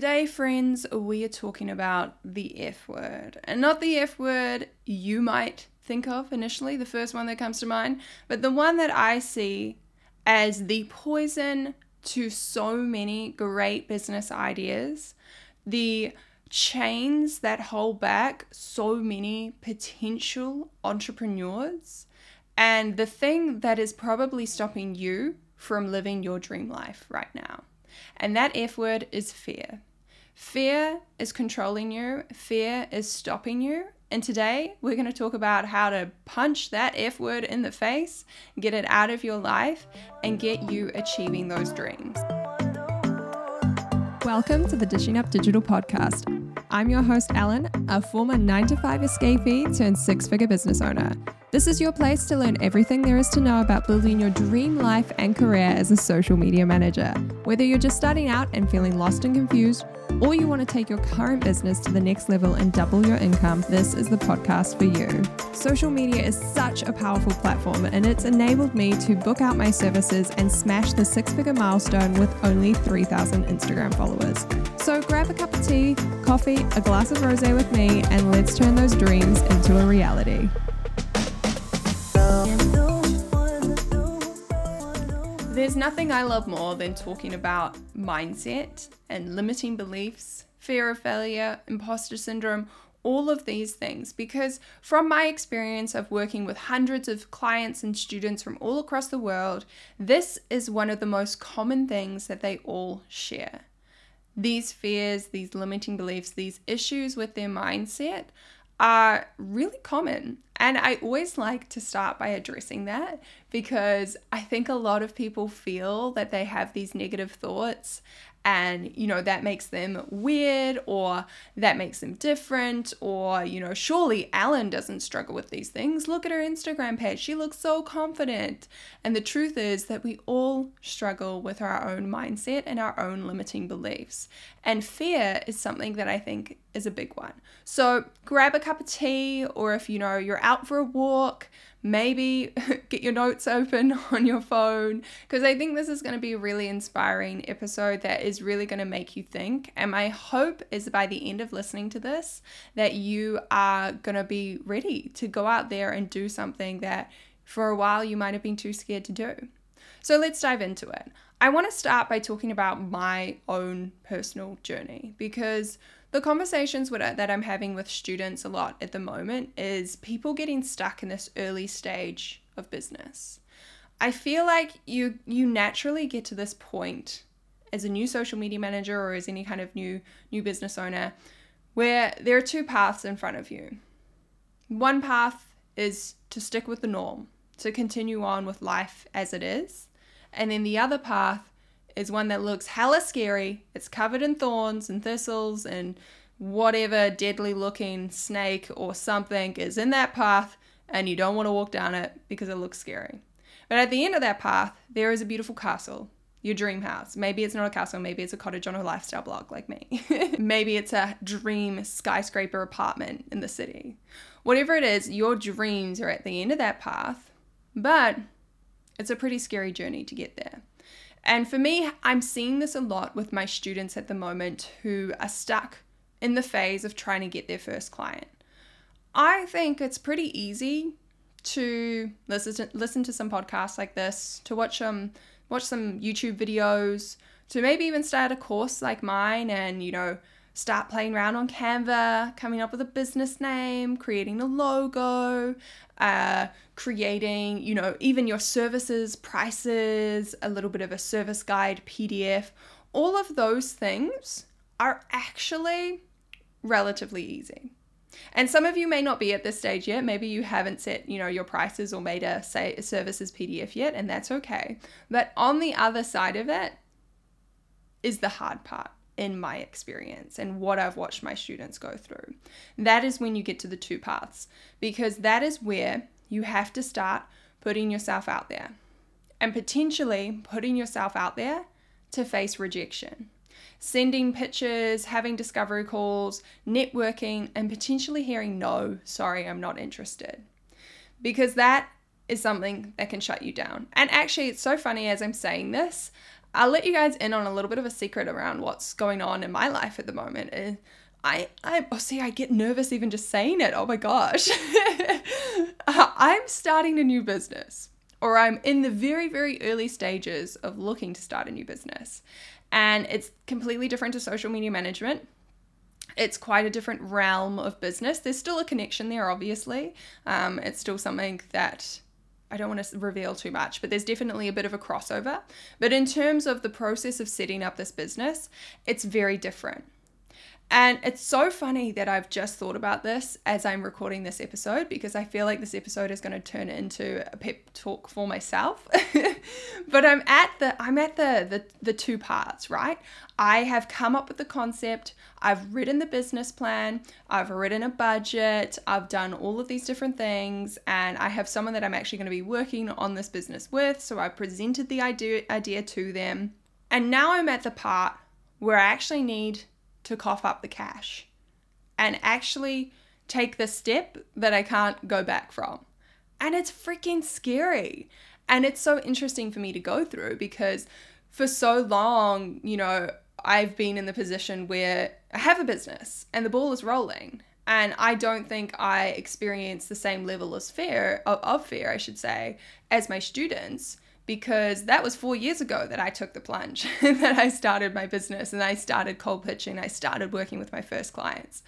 Today, friends, we are talking about the F word. And not the F word you might think of initially, the first one that comes to mind, but the one that I see as the poison to so many great business ideas, the chains that hold back so many potential entrepreneurs, and the thing that is probably stopping you from living your dream life right now. And that F word is fear. Fear is controlling you, fear is stopping you. And today we're going to talk about how to punch that F word in the face, get it out of your life, and get you achieving those dreams. Welcome to the Dishing Up Digital podcast. I'm your host, Ellen, a former 9 to 5 escapee turned six figure business owner. This is your place to learn everything there is to know about building your dream life and career as a social media manager. Whether you're just starting out and feeling lost and confused, or you want to take your current business to the next level and double your income, this is the podcast for you. Social media is such a powerful platform, and it's enabled me to book out my services and smash the six figure milestone with only 3,000 Instagram followers. So grab a cup of tea, coffee, a glass of rose with me, and let's turn those dreams into a reality. There's nothing I love more than talking about mindset and limiting beliefs, fear of failure, imposter syndrome, all of these things because from my experience of working with hundreds of clients and students from all across the world, this is one of the most common things that they all share. These fears, these limiting beliefs, these issues with their mindset are really common. And I always like to start by addressing that because I think a lot of people feel that they have these negative thoughts and you know that makes them weird or that makes them different or you know surely Ellen doesn't struggle with these things. Look at her Instagram page. She looks so confident. And the truth is that we all struggle with our own mindset and our own limiting beliefs. And fear is something that I think is a big one. So grab a cup of tea or if you know you're out for a walk maybe get your notes open on your phone because I think this is going to be a really inspiring episode that is really going to make you think. And my hope is by the end of listening to this that you are going to be ready to go out there and do something that for a while you might have been too scared to do. So let's dive into it. I want to start by talking about my own personal journey because the conversations that I'm having with students a lot at the moment is people getting stuck in this early stage of business. I feel like you you naturally get to this point as a new social media manager or as any kind of new new business owner where there are two paths in front of you. One path is to stick with the norm, to continue on with life as it is, and then the other path is one that looks hella scary. It's covered in thorns and thistles and whatever deadly looking snake or something is in that path and you don't want to walk down it because it looks scary. But at the end of that path, there is a beautiful castle, your dream house. Maybe it's not a castle, maybe it's a cottage on a lifestyle block like me. maybe it's a dream skyscraper apartment in the city. Whatever it is, your dreams are at the end of that path, but it's a pretty scary journey to get there. And for me, I'm seeing this a lot with my students at the moment who are stuck in the phase of trying to get their first client. I think it's pretty easy to listen to, listen to some podcasts like this, to watch some watch some YouTube videos, to maybe even start a course like mine and, you know, start playing around on Canva, coming up with a business name, creating a logo, uh, creating, you know, even your services, prices, a little bit of a service guide PDF. All of those things are actually relatively easy. And some of you may not be at this stage yet. Maybe you haven't set, you know, your prices or made a say a services PDF yet, and that's okay. But on the other side of it is the hard part in my experience and what I've watched my students go through. That is when you get to the two paths because that is where you have to start putting yourself out there and potentially putting yourself out there to face rejection. Sending pictures, having discovery calls, networking, and potentially hearing no, sorry, I'm not interested. Because that is something that can shut you down. And actually, it's so funny as I'm saying this. I'll let you guys in on a little bit of a secret around what's going on in my life at the moment. I, I, oh, see, I get nervous even just saying it. Oh my gosh. I'm starting a new business, or I'm in the very, very early stages of looking to start a new business. And it's completely different to social media management. It's quite a different realm of business. There's still a connection there, obviously. Um, it's still something that I don't want to reveal too much, but there's definitely a bit of a crossover. But in terms of the process of setting up this business, it's very different. And it's so funny that I've just thought about this as I'm recording this episode because I feel like this episode is going to turn into a pep talk for myself. but I'm at the I'm at the, the the two parts, right? I have come up with the concept, I've written the business plan, I've written a budget, I've done all of these different things, and I have someone that I'm actually going to be working on this business with. So I presented the idea idea to them. And now I'm at the part where I actually need to cough up the cash and actually take the step that I can't go back from. And it's freaking scary. And it's so interesting for me to go through because for so long, you know, I've been in the position where I have a business and the ball is rolling. And I don't think I experience the same level of fear, of, fear, I should say, as my students because that was four years ago that I took the plunge, that I started my business and I started cold pitching, I started working with my first clients.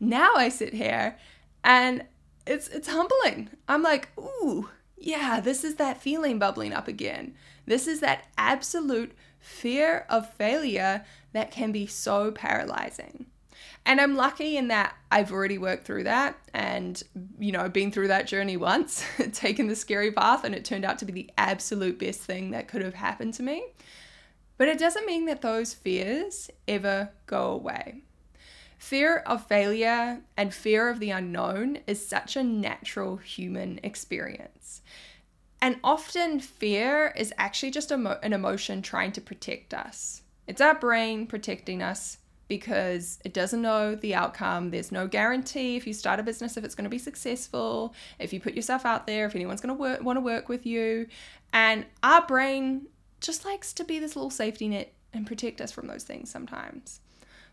Now I sit here and it's it's humbling. I'm like, ooh, yeah, this is that feeling bubbling up again. This is that absolute fear of failure that can be so paralyzing. And I'm lucky in that I've already worked through that and, you know, been through that journey once, taken the scary path, and it turned out to be the absolute best thing that could have happened to me. But it doesn't mean that those fears ever go away. Fear of failure and fear of the unknown is such a natural human experience. And often fear is actually just an emotion trying to protect us. It's our brain protecting us because it doesn't know the outcome. There's no guarantee if you start a business if it's going to be successful, if you put yourself out there, if anyone's going to work, want to work with you. And our brain just likes to be this little safety net and protect us from those things sometimes.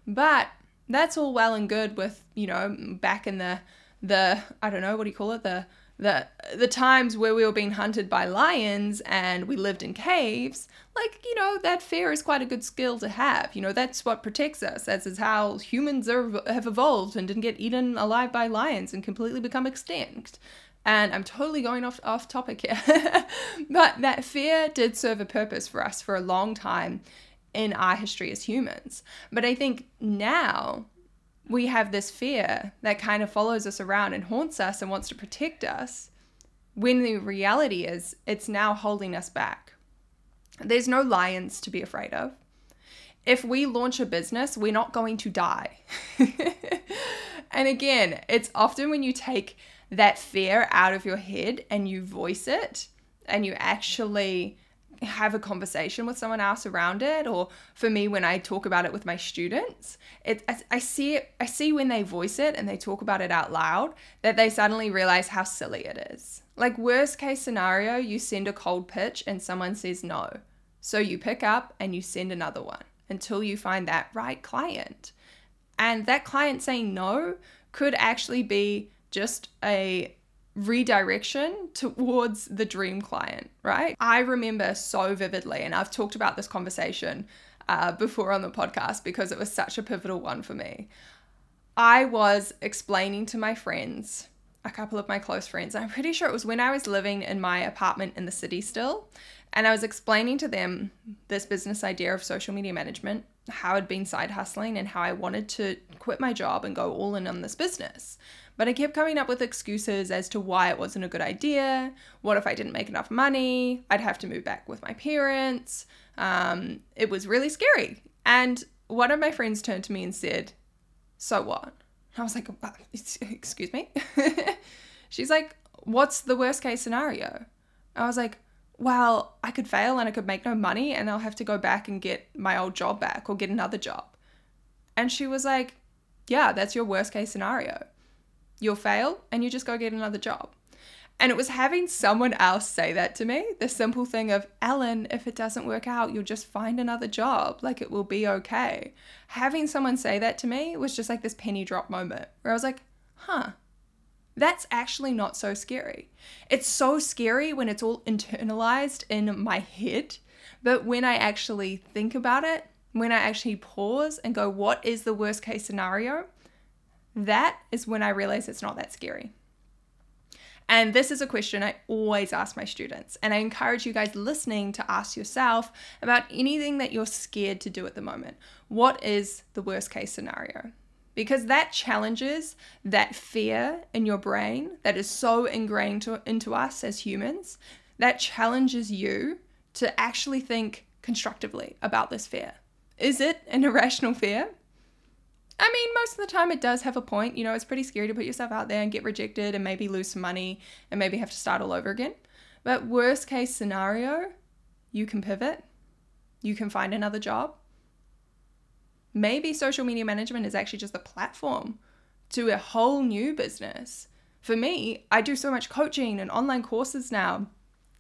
But that's all well and good with, you know, back in the the I don't know, what do you call it? The the the times where we were being hunted by lions and we lived in caves like you know that fear is quite a good skill to have. You know that's what protects us as is how humans are, have evolved and didn't get eaten alive by lions and completely become extinct. And i'm totally going off off topic here. But that fear did serve a purpose for us for a long time in our history as humans. But i think now we have this fear that kind of follows us around and haunts us and wants to protect us, when the reality is it's now holding us back. There's no lions to be afraid of. If we launch a business, we're not going to die. and again, it's often when you take that fear out of your head and you voice it and you actually have a conversation with someone else around it or for me when i talk about it with my students it i see it i see when they voice it and they talk about it out loud that they suddenly realize how silly it is. Like worst case scenario you send a cold pitch and someone says no. So you pick up and you send another one until you find that right client. And that client saying no could actually be just a redirection towards the dream client, right? I remember so vividly, and I've talked about this conversation uh, before on the podcast because it was such a pivotal one for me. I was explaining to my friends, a couple of my close friends, I'm pretty sure it was when I was living in my apartment in the city still, and I was explaining to them this business idea of social media management, how I'd been side hustling, and how I wanted to quit my job and go all in on this business. But I kept coming up with excuses as to why it wasn't a good idea. What if I didn't make enough money? I'd have to move back with my parents. Um, it was really scary. And one of my friends turned to me and said, So what? I was like, Excuse me? She's like, What's the worst case scenario? I was like, Well, I could fail and I could make no money and I'll have to go back and get my old job back or get another job. And she was like, Yeah, that's your worst case scenario. You'll fail and you just go get another job. And it was having someone else say that to me the simple thing of, Ellen, if it doesn't work out, you'll just find another job. Like it will be okay. Having someone say that to me was just like this penny drop moment where I was like, huh, that's actually not so scary. It's so scary when it's all internalized in my head. But when I actually think about it, when I actually pause and go, what is the worst case scenario? That is when I realize it's not that scary. And this is a question I always ask my students. And I encourage you guys listening to ask yourself about anything that you're scared to do at the moment. What is the worst case scenario? Because that challenges that fear in your brain that is so ingrained to, into us as humans. That challenges you to actually think constructively about this fear. Is it an irrational fear? I mean, most of the time it does have a point. You know, it's pretty scary to put yourself out there and get rejected and maybe lose some money and maybe have to start all over again. But worst case scenario, you can pivot, you can find another job. Maybe social media management is actually just a platform to a whole new business. For me, I do so much coaching and online courses now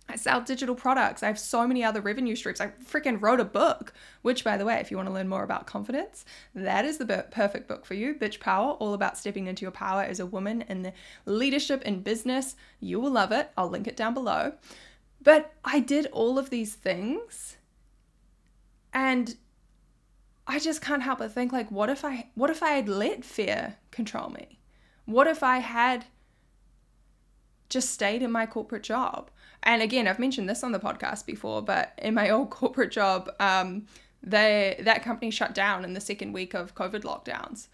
I sell digital products. I have so many other revenue streams. I freaking wrote a book, which, by the way, if you want to learn more about confidence, that is the perfect book for you. Bitch Power, all about stepping into your power as a woman in the leadership and business. You will love it. I'll link it down below. But I did all of these things and I just can't help but think like what if I what if I had let fear control me? What if I had just stayed in my corporate job? And again, I've mentioned this on the podcast before, but in my old corporate job, um, they that company shut down in the second week of COVID lockdowns.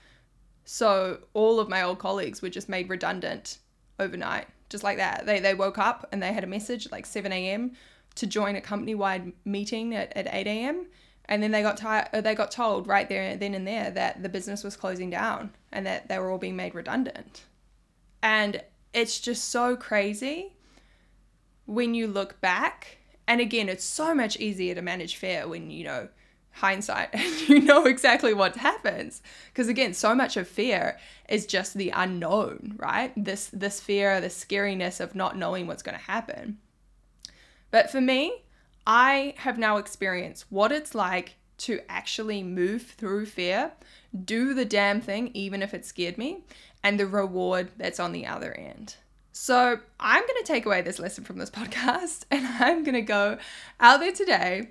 So all of my old colleagues were just made redundant overnight, just like that. They they woke up and they had a message at like 7 a.m. to join a company wide meeting at, at 8 a.m. And then they got ti- they got told right there then and there that the business was closing down and that they were all being made redundant. And it's just so crazy when you look back. And again, it's so much easier to manage fear when you know hindsight and you know exactly what happens. Because again so much of fear is just the unknown right? This this fear the scariness of not knowing what's going to happen. But for me i have now experienced what it's like to actually move through fear do the damn thing even if it scared me and the reward that's on the other end so I'm going to take away this lesson from this podcast and I'm going to go out there today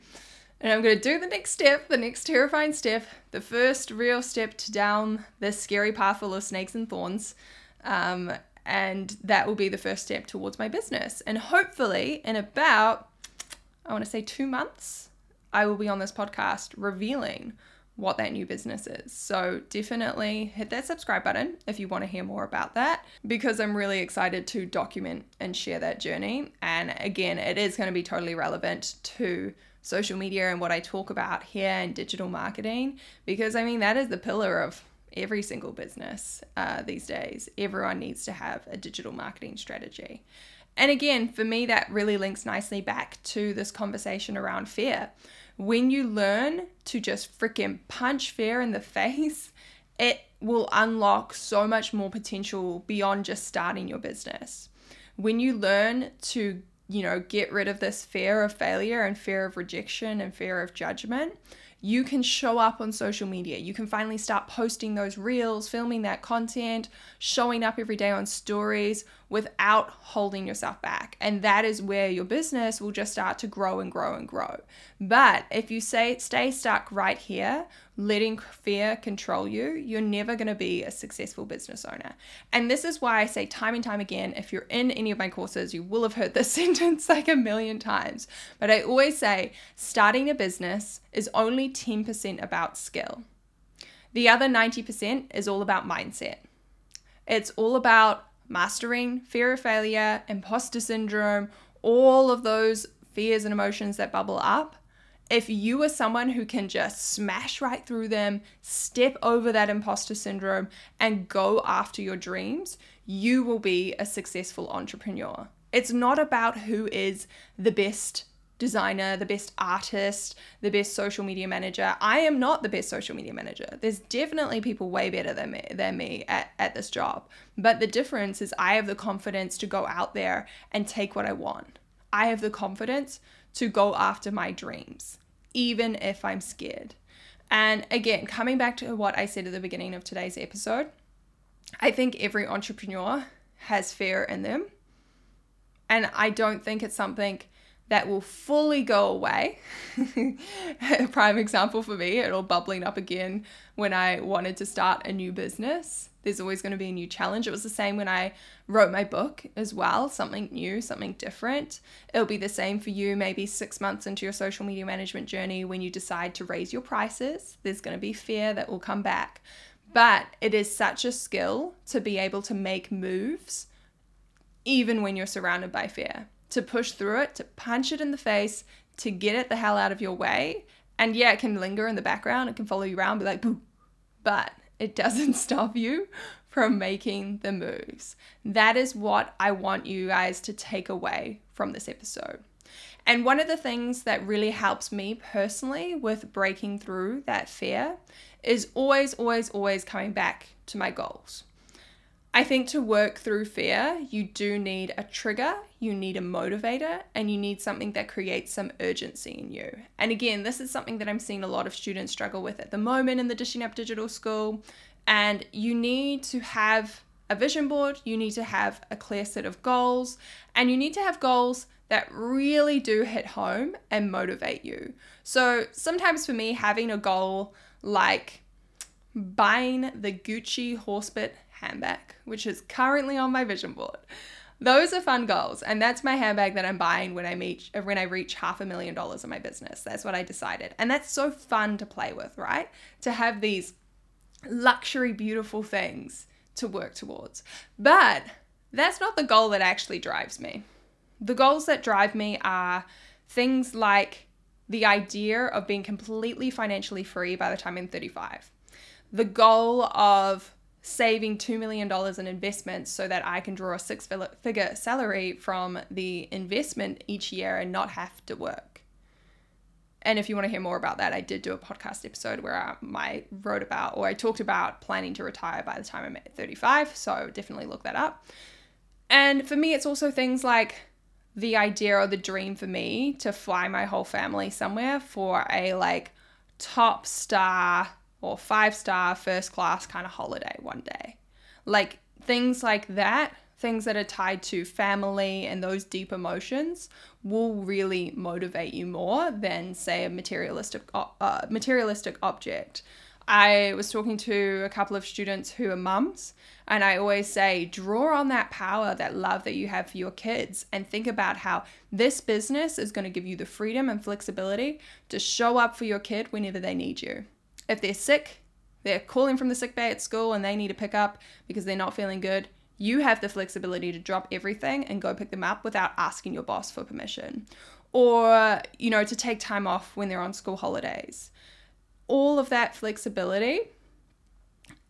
and I'm going to do the next step, the next terrifying step, the first real step to down this scary path full of snakes and thorns. Um, and that will be the first step towards my business. And hopefully, in about, I want to say two months, I will be on this podcast revealing what that new business is. So definitely hit that subscribe button if you want to hear more about that because I'm really excited to document and share that journey. And again, it is going to be totally relevant to social media and what I talk about here in digital marketing because I mean, that is the pillar of every single business uh, these days. Everyone needs to have a digital marketing strategy. And again, for me, that really links nicely back to this conversation around fear when you learn to just freaking punch fear in the face, it will unlock so much more potential beyond just starting your business. When you learn to, you know, get rid of this fear of failure and fear of rejection and fear of judgment, you can show up on social media. You can finally start posting those reels, filming that content, showing up every day on stories without holding yourself back. And that is where your business will just start to grow and grow and grow. But if you say stay stuck right here, letting fear control you, you're never going to be a successful business owner. And this is why I say time and time again if you're in any of my courses, you will have heard this sentence like a million times. But I always say starting a business is only 10% about skill. The other 90% is all about mindset. It's all about mastering fear of failure, imposter syndrome, all of those fears and emotions that bubble up if you are someone who can just smash right through them, step over that imposter syndrome, and go after your dreams, you will be a successful entrepreneur. It's not about who is the best designer, the best artist, the best social media manager. I am not the best social media manager. There's definitely people way better than me, than me at, at this job. But the difference is I have the confidence to go out there and take what I want. I have the confidence to go after my dreams, even if I'm scared. And again, coming back to what I said at the beginning of today's episode, I think every entrepreneur has fear in them. And I don't think it's something that will fully go away. a prime example for me, it'll bubbling up again when I wanted to start a new business. There's always going to be a new challenge. It was the same when I wrote my book as well, something new, something different. It'll be the same for you maybe six months into your social media management journey when you decide to raise your prices. There's going to be fear that will come back. But it is such a skill to be able to make moves even when you're surrounded by fear to push through it, to punch it in the face, to get it the hell out of your way. And yeah, it can linger in the background, it can follow you around, be like, boo. But it doesn't stop you from making the moves. That is what I want you guys to take away from this episode. And one of the things that really helps me personally with breaking through that fear is always, always, always coming back to my goals. I think to work through fear, you do need a trigger, you need a motivator, and you need something that creates some urgency in you. And again, this is something that I'm seeing a lot of students struggle with at the moment in the Dishing Up Digital School. And you need to have a vision board, you need to have a clear set of goals, and you need to have goals that really do hit home and motivate you. So sometimes for me, having a goal like buying the Gucci Horsebit handbag, which is currently on my vision board. Those are fun goals, and that's my handbag that I'm buying when I meet uh, when I reach half a million dollars in my business. That's what I decided, and that's so fun to play with, right? To have these luxury, beautiful things to work towards. But that's not the goal that actually drives me. The goals that drive me are things like the idea of being completely financially free by the time I'm 35, the goal of saving $2 million in investments so that I can draw a six figure salary from the investment each year and not have to work. And if you want to hear more about that, I did do a podcast episode where I, wrote about or I talked about planning to retire by the time I'm at 35. So definitely look that up. And for me, it's also things like the idea or the dream for me to fly my whole family somewhere for a like top star or five star first class kind of holiday one day. Like things like that, things that are tied to family and those deep emotions will really motivate you more than say a materialistic uh, materialistic object. I was talking to a couple of students who are mums, and I always say, draw on that power, that love that you have for your kids, and think about how this business is going to give you the freedom and flexibility to show up for your kid whenever they need you. If they're sick, they're calling from the sick bay at school and they need to pick up because they're not feeling good, you have the flexibility to drop everything and go pick them up without asking your boss for permission. Or, you know, to take time off when they're on school holidays. All of that flexibility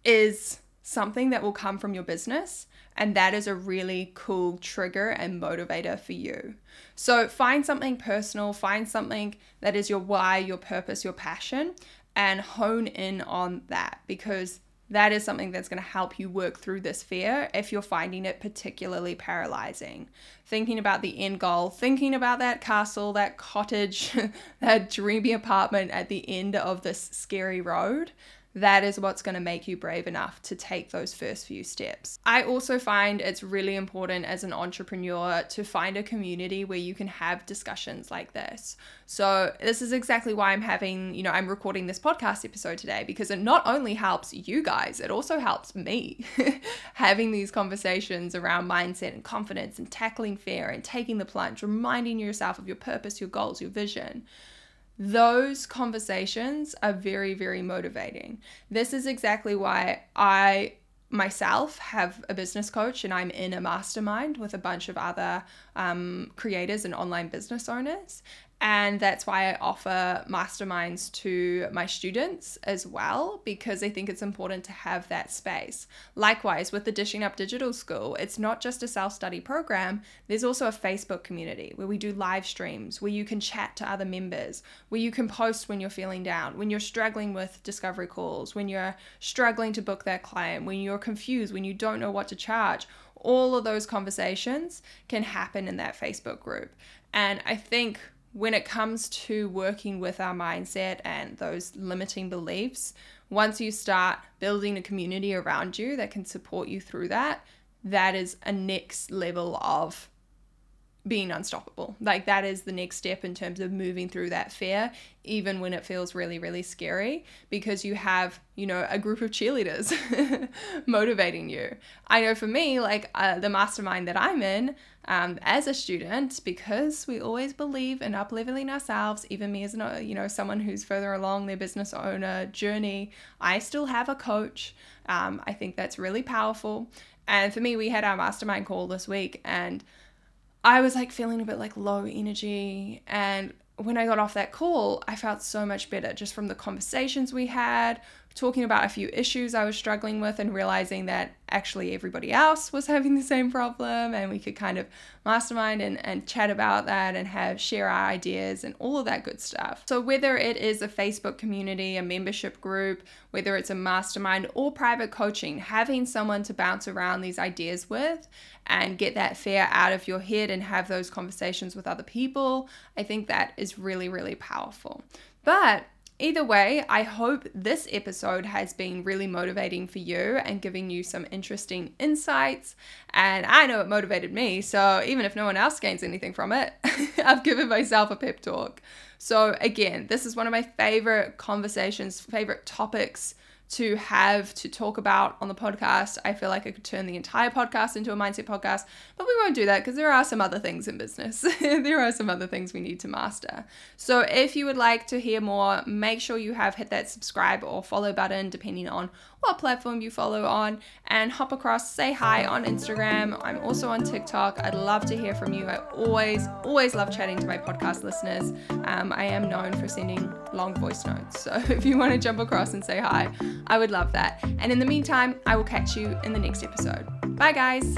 is something that will come from your business. And that is a really cool trigger and motivator for you. So find something personal, find something that is your why, your purpose, your passion, and hone in on that because that is something that's going to help you work through this fear if you're finding it particularly paralyzing. Thinking about the end goal, thinking about that castle, that cottage, that dreamy apartment at the end of this scary road, that is what's going to make you brave enough to take those first few steps. I also find it's really important as an entrepreneur to find a community where you can have discussions like this. So, this is exactly why I'm having, you know, I'm recording this podcast episode today because it not only helps you guys, it also helps me having these conversations around mindset and confidence and tackling fear and taking the plunge, reminding yourself of your purpose, your goals, your vision those conversations are very, very motivating. This is exactly why I myself have a business coach and I'm in a mastermind with a bunch of other um, creators and online business owners. And that's why I offer masterminds to my students as well, because I think it's important to have that space. Likewise, with the Dishing Up Digital School, it's not just a self study program, there's also a Facebook community where we do live streams, where you can chat to other members, where you can post when you're feeling down, when you're struggling with discovery calls, when you're struggling to book that client, when you're confused, when you don't know what to charge. All of those conversations can happen in that Facebook group. And I think when it comes to working with our mindset and those limiting beliefs, once you start building a community around you that can support you through that, that is a next level of being unstoppable. Like that is the next step in terms of moving through that fear, even when it feels really, really scary, because you have, you know, a group of cheerleaders motivating you. I know for me, like uh, the mastermind that I'm in, um, as a student, because we always believe in upleveling ourselves, even me as an, you know, someone who's further along their business owner journey, I still have a coach. Um, I think that's really powerful. And for me, we had our mastermind call this week and I was like feeling a bit like low energy. And when I got off that call, I felt so much better just from the conversations we had, talking about a few issues I was struggling with, and realizing that actually everybody else was having the same problem and we could kind of mastermind and, and chat about that and have share our ideas and all of that good stuff. So whether it is a facebook community a membership group whether it's a mastermind or private coaching having someone to bounce around these ideas with and get that fear out of your head and have those conversations with other people i think that is really really powerful. But Either way, I hope this episode has been really motivating for you and giving you some interesting insights. And I know it motivated me, so even if no one else gains anything from it, I've given myself a pep talk. So, again, this is one of my favorite conversations, favorite topics to have to talk about on the podcast. I feel like I could turn the entire podcast into a mindset podcast, but we won't do that because there are some other things in business. there are some other things we need to master. So if you would like to hear more, make sure you have hit that subscribe or follow button depending on what platform you follow on and hop across, say hi on Instagram. I'm also on TikTok. I'd love to hear from you. I always, always love chatting to my podcast listeners. Um, I am known for sending long voice notes. So if you want to jump across and say hi, I would love that. And in the meantime, I will catch you in the next episode. Bye, guys.